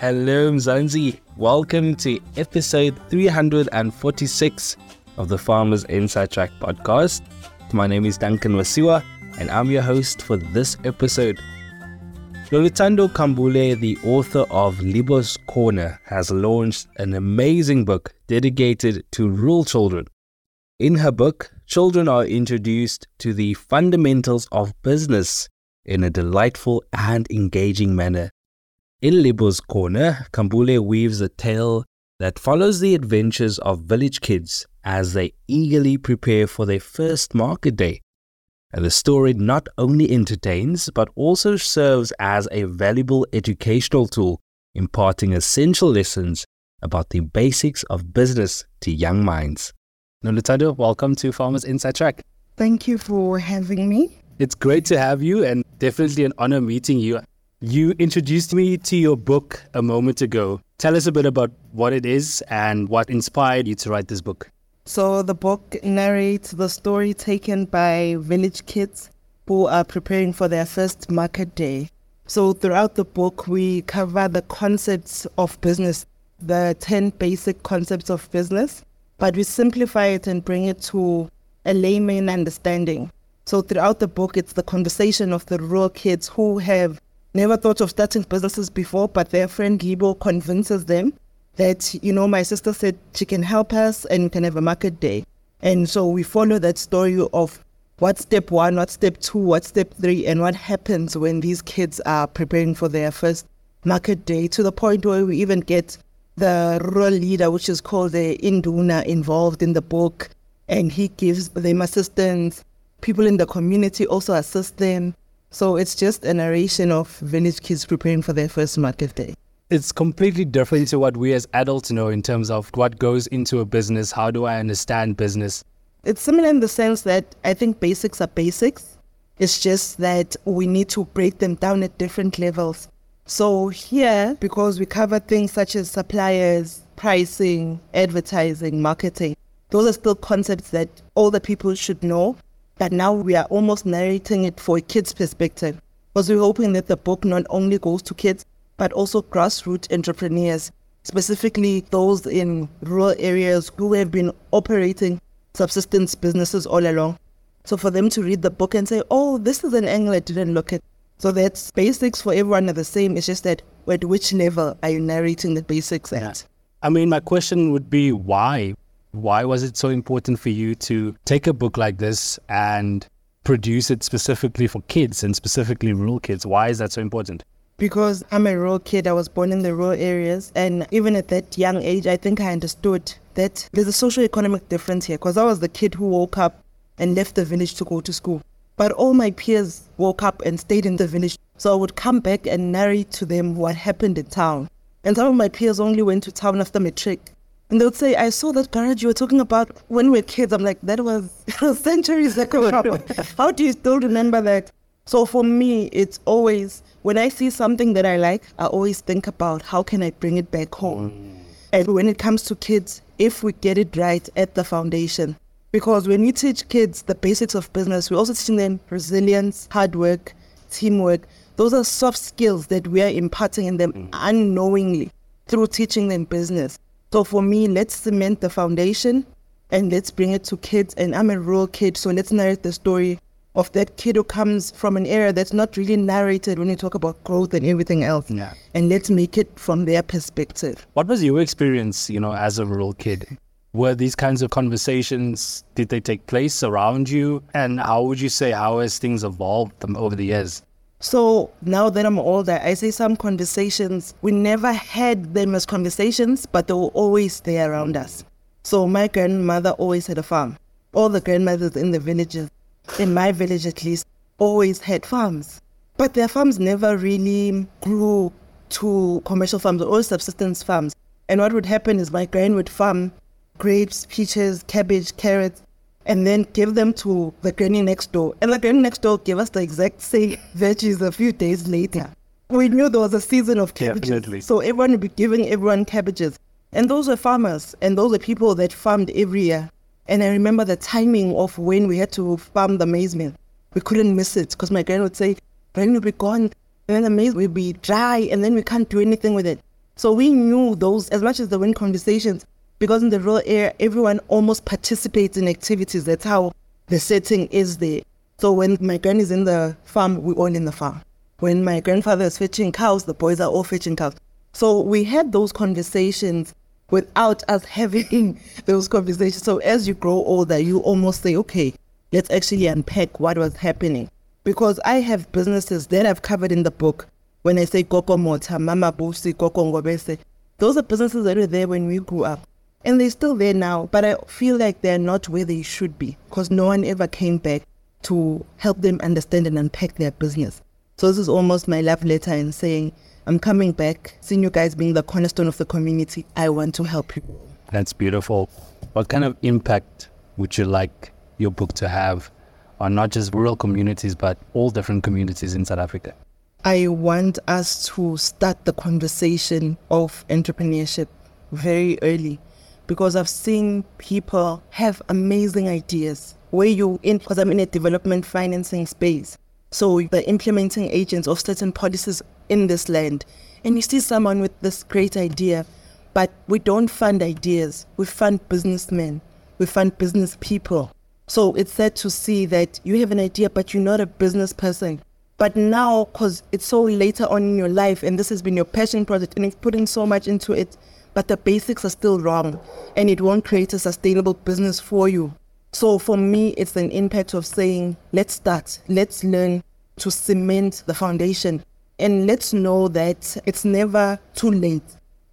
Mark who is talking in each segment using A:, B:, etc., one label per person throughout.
A: Hello, Mzansi. Welcome to episode 346 of the Farmers Inside Track podcast. My name is Duncan Masiwa, and I'm your host for this episode. Noluthando Khambule, the author of Libo's Corner, has launched an amazing book dedicated to rural children. In her book, children are introduced to the fundamentals of business in a delightful and engaging manner. In Libo's Corner, Khambule weaves a tale that follows the adventures of village kids as they eagerly prepare for their first market day. And the story not only entertains, but also serves as a valuable educational tool, imparting essential lessons about the basics of business to young minds. Noluthando, welcome to Farmers Inside Track.
B: Thank you for having me.
A: It's great to have you and definitely an honor meeting you. You introduced me to your book a moment ago. Tell us a bit about what it is and what inspired you to write this book.
B: So, the book narrates the story taken by village kids who are preparing for their first market day. So, throughout the book, we cover the concepts of business, the 10 basic concepts of business, but we simplify it and bring it to a layman understanding. So, throughout the book, it's the conversation of the rural kids who have never thought of starting businesses before, but their friend Libo convinces them that, you know, my sister said she can help us and can have a market day. And so we follow that story of what step one, what step two, what step three, and what happens when these kids are preparing for their first market day to the point where we even get the rural leader, which is called the Induna, involved in the book. And he gives them assistance. People in the community also assist them. So it's just a narration of village kids preparing for their first market day.
A: It's completely different to what we as adults know in terms of what goes into a business. How do I understand business?
B: It's similar in the sense that I think basics are basics. It's just that we need to break them down at different levels. So here, because we cover things such as suppliers, pricing, advertising, marketing, those are still concepts that all the people should know but now we are almost narrating it for a kid's perspective. Because we're hoping that the book not only goes to kids, but also grassroots entrepreneurs, specifically those in rural areas who have been operating subsistence businesses all along. So for them to read the book and say, oh, this is an angle I didn't look at. So that's basics for everyone are the same. It's just that at which level are you narrating the basics at?
A: Yeah. I mean, my question would be why? Why was it so important for you to take a book like this and produce it specifically for kids and specifically rural kids? Why is that so important?
B: Because I'm a rural kid, I was born in the rural areas, and even at that young age, I think I understood that there's a socio-economic difference here. Because I was the kid who woke up and left the village to go to school, but all my peers woke up and stayed in the village. So I would come back and narrate to them what happened in town. And some of my peers only went to town after matric. And they would say, I saw that garage you were talking about when we were kids. I'm like, that was centuries ago. How do you still remember that? So for me, it's always, when I see something that I like, I always think about how can I bring it back home. Mm. And when it comes to kids, if we get it right at the foundation, because when we teach kids the basics of business, we're also teaching them resilience, hard work, teamwork. Those are soft skills that we are imparting in them mm. unknowingly through teaching them business. So for me, let's cement the foundation and let's bring it to kids. And I'm a rural kid, so let's narrate the story of that kid who comes from an area that's not really narrated when you talk about growth and everything else.
A: Yeah.
B: And let's make it from their perspective.
A: What was your experience, you know, as a rural kid? Were these kinds of conversations, did they take place around you? And how would you say, how has things evolved um, over the years?
B: So now that I'm older, I say some conversations, we never had them as conversations, but they were always there around us. So my grandmother always had a farm. All the grandmothers in the villages, in my village at least, always had farms. But their farms never really grew to commercial farms or subsistence farms. And what would happen is my grand would farm grapes, peaches, cabbage, carrots, and then give them to the granny next door. And the granny next door gave us the exact same veggies a few days later. We knew there was a season of cabbages.
A: Definitely.
B: So everyone would be giving everyone cabbages. And those were farmers, and those were people that farmed every year. And I remember the timing of when we had to farm the maize meal. We couldn't miss it because my granny would say, Granny would be gone, and then the maize will be dry, and then we can't do anything with it. So we knew those as much as the win conversations, because in the rural area, everyone almost participates in activities. That's how the setting is there. So when my granny is in the farm, we all in the farm. When my grandfather is fetching cows, the boys are all fetching cows. So we had those conversations without us having those conversations. So as you grow older, you almost say, okay, let's actually unpack what was happening. Because I have businesses that I've covered in the book. When I say Koko Mota, Mama Busi, Koko Ngobese, those are businesses that were there when we grew up. And they're still there now, but I feel like they're not where they should be because no one ever came back to help them understand and unpack their business. So this is almost my love letter in saying, I'm coming back, seeing you guys being the cornerstone of the community. I want to help you.
A: That's beautiful. What kind of impact would you like your book to have on not just rural communities, but all different communities in South Africa?
B: I want us to start the conversation of entrepreneurship very early because I've seen people have amazing ideas where you in because I'm in a development financing space. So the implementing agents of certain policies in this land. And you see someone with this great idea, but we don't fund ideas. We fund businessmen. We fund business people. So it's sad to see that you have an idea, but you're not a business person. But now, because it's so later on in your life, and this has been your passion project, and you've putting so much into it, but the basics are still wrong, and it won't create a sustainable business for you. So for me, it's an impact of saying, let's start, let's learn to cement the foundation, and let's know that it's never too late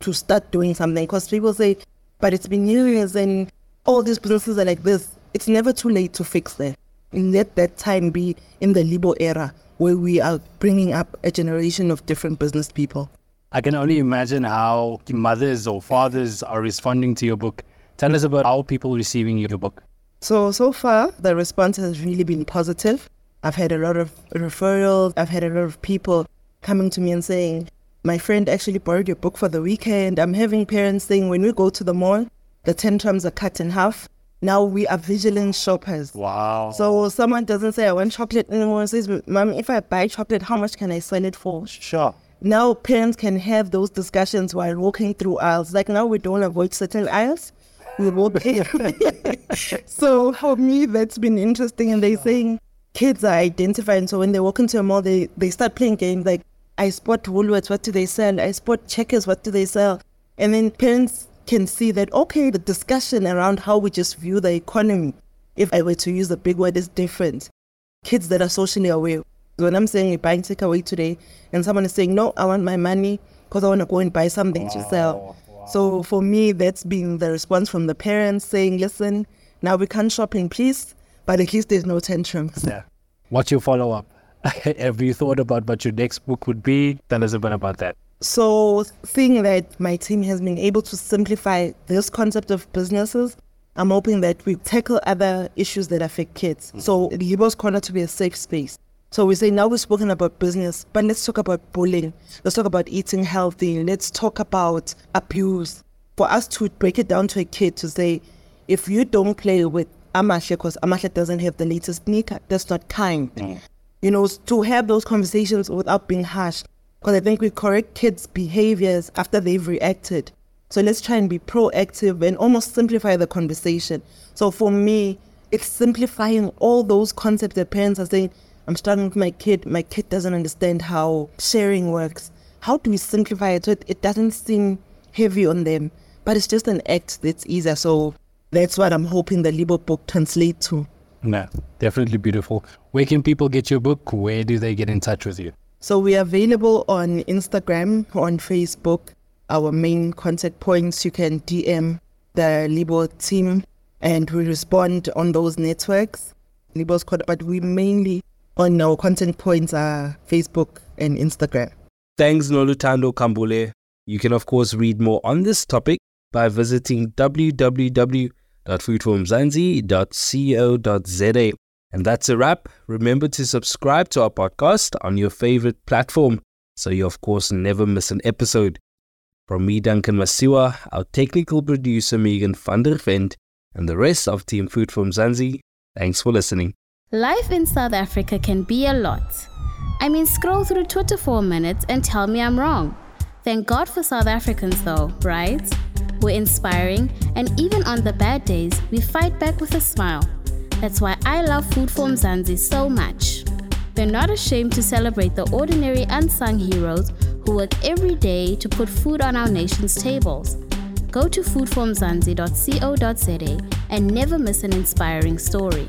B: to start doing something. Because people say, but it's been years and all these businesses are like this. It's never too late to fix that. And let that time be in the Libo era where we are bringing up a generation of different business people.
A: I can only imagine how mothers or fathers are responding to your book. Tell us about how people receiving your book.
B: So, so far, the response has really been positive. I've had a lot of referrals. I've had a lot of people coming to me and saying, my friend actually borrowed your book for the weekend. I'm having parents saying, when we go to the mall, the tantrums are cut in half. Now we are vigilant shoppers.
A: Wow.
B: So someone doesn't say, I want chocolate anymore. Says, Mom, if I buy chocolate, how much can I sell it for?
A: Sure.
B: Now parents can have those discussions while walking through aisles. Like now we don't avoid certain aisles we pay. so for me, that's been interesting. And they're saying kids are identifying. So when they walk into a mall, they, they start playing games like, I spot Woolworths, what do they sell? I spot Checkers, what do they sell? And then parents can see that, okay, the discussion around how we just view the economy, if I were to use a big word, is different. Kids that are socially aware. When I'm saying you're buying takeaway today, and someone is saying, no, I want my money because I want to go and buy something wow. to sell. So for me, that's been the response from the parents saying, listen, now we can't shop in peace, but at least there's no tantrums.
A: Yeah. What's your follow up? Have you thought about what your next book would be? Tell us a bit about that.
B: So, seeing that my team has been able to simplify this concept of businesses, I'm hoping that we tackle other issues that affect kids. Mm-hmm. So, Libo's Corner to be a safe space. So we say now we've spoken about business, but let's talk about bullying. Let's talk about eating healthy. Let's talk about abuse. For us to break it down to a kid to say, if you don't play with Amahle because Amahle doesn't have the latest sneaker, that's not kind. Mm. You know, to have those conversations without being harsh. Because I think we correct kids' behaviors after they've reacted. So let's try and be proactive and almost simplify the conversation. So for me, it's simplifying all those concepts that parents are saying, I'm struggling with my kid. My kid doesn't understand how sharing works. How do we simplify it so it, it doesn't seem heavy on them? But it's just an act that's easier. So that's what I'm hoping the Libo book translates to.
A: Yeah, definitely beautiful. Where can people get your book? Where do they get in touch with you?
B: So we are available on Instagram, on Facebook. Our main contact points, you can DM the Libo team and we respond on those networks. Libo's code, but we mainly on our content points are Facebook and Instagram.
A: Thanks, Noluthando Khambule. You can, of course, read more on this topic by visiting www.foodformzansi.co.za. And that's a wrap. Remember to subscribe to our podcast on your favorite platform so you, of course, never miss an episode. From me, Duncan Masiwa, our technical producer, Megan van der Vent, and the rest of Team Food for Mzansi, thanks for listening.
C: Life in South Africa can be a lot. I mean, scroll through Twitter for a minute and tell me I'm wrong. Thank God for South Africans, though, right? We're inspiring, and even on the bad days, we fight back with a smile. That's why I love Food for Mzansi so much. They're not ashamed to celebrate the ordinary unsung heroes who work every day to put food on our nation's tables. Go to foodformzansi.co.za and never miss an inspiring story.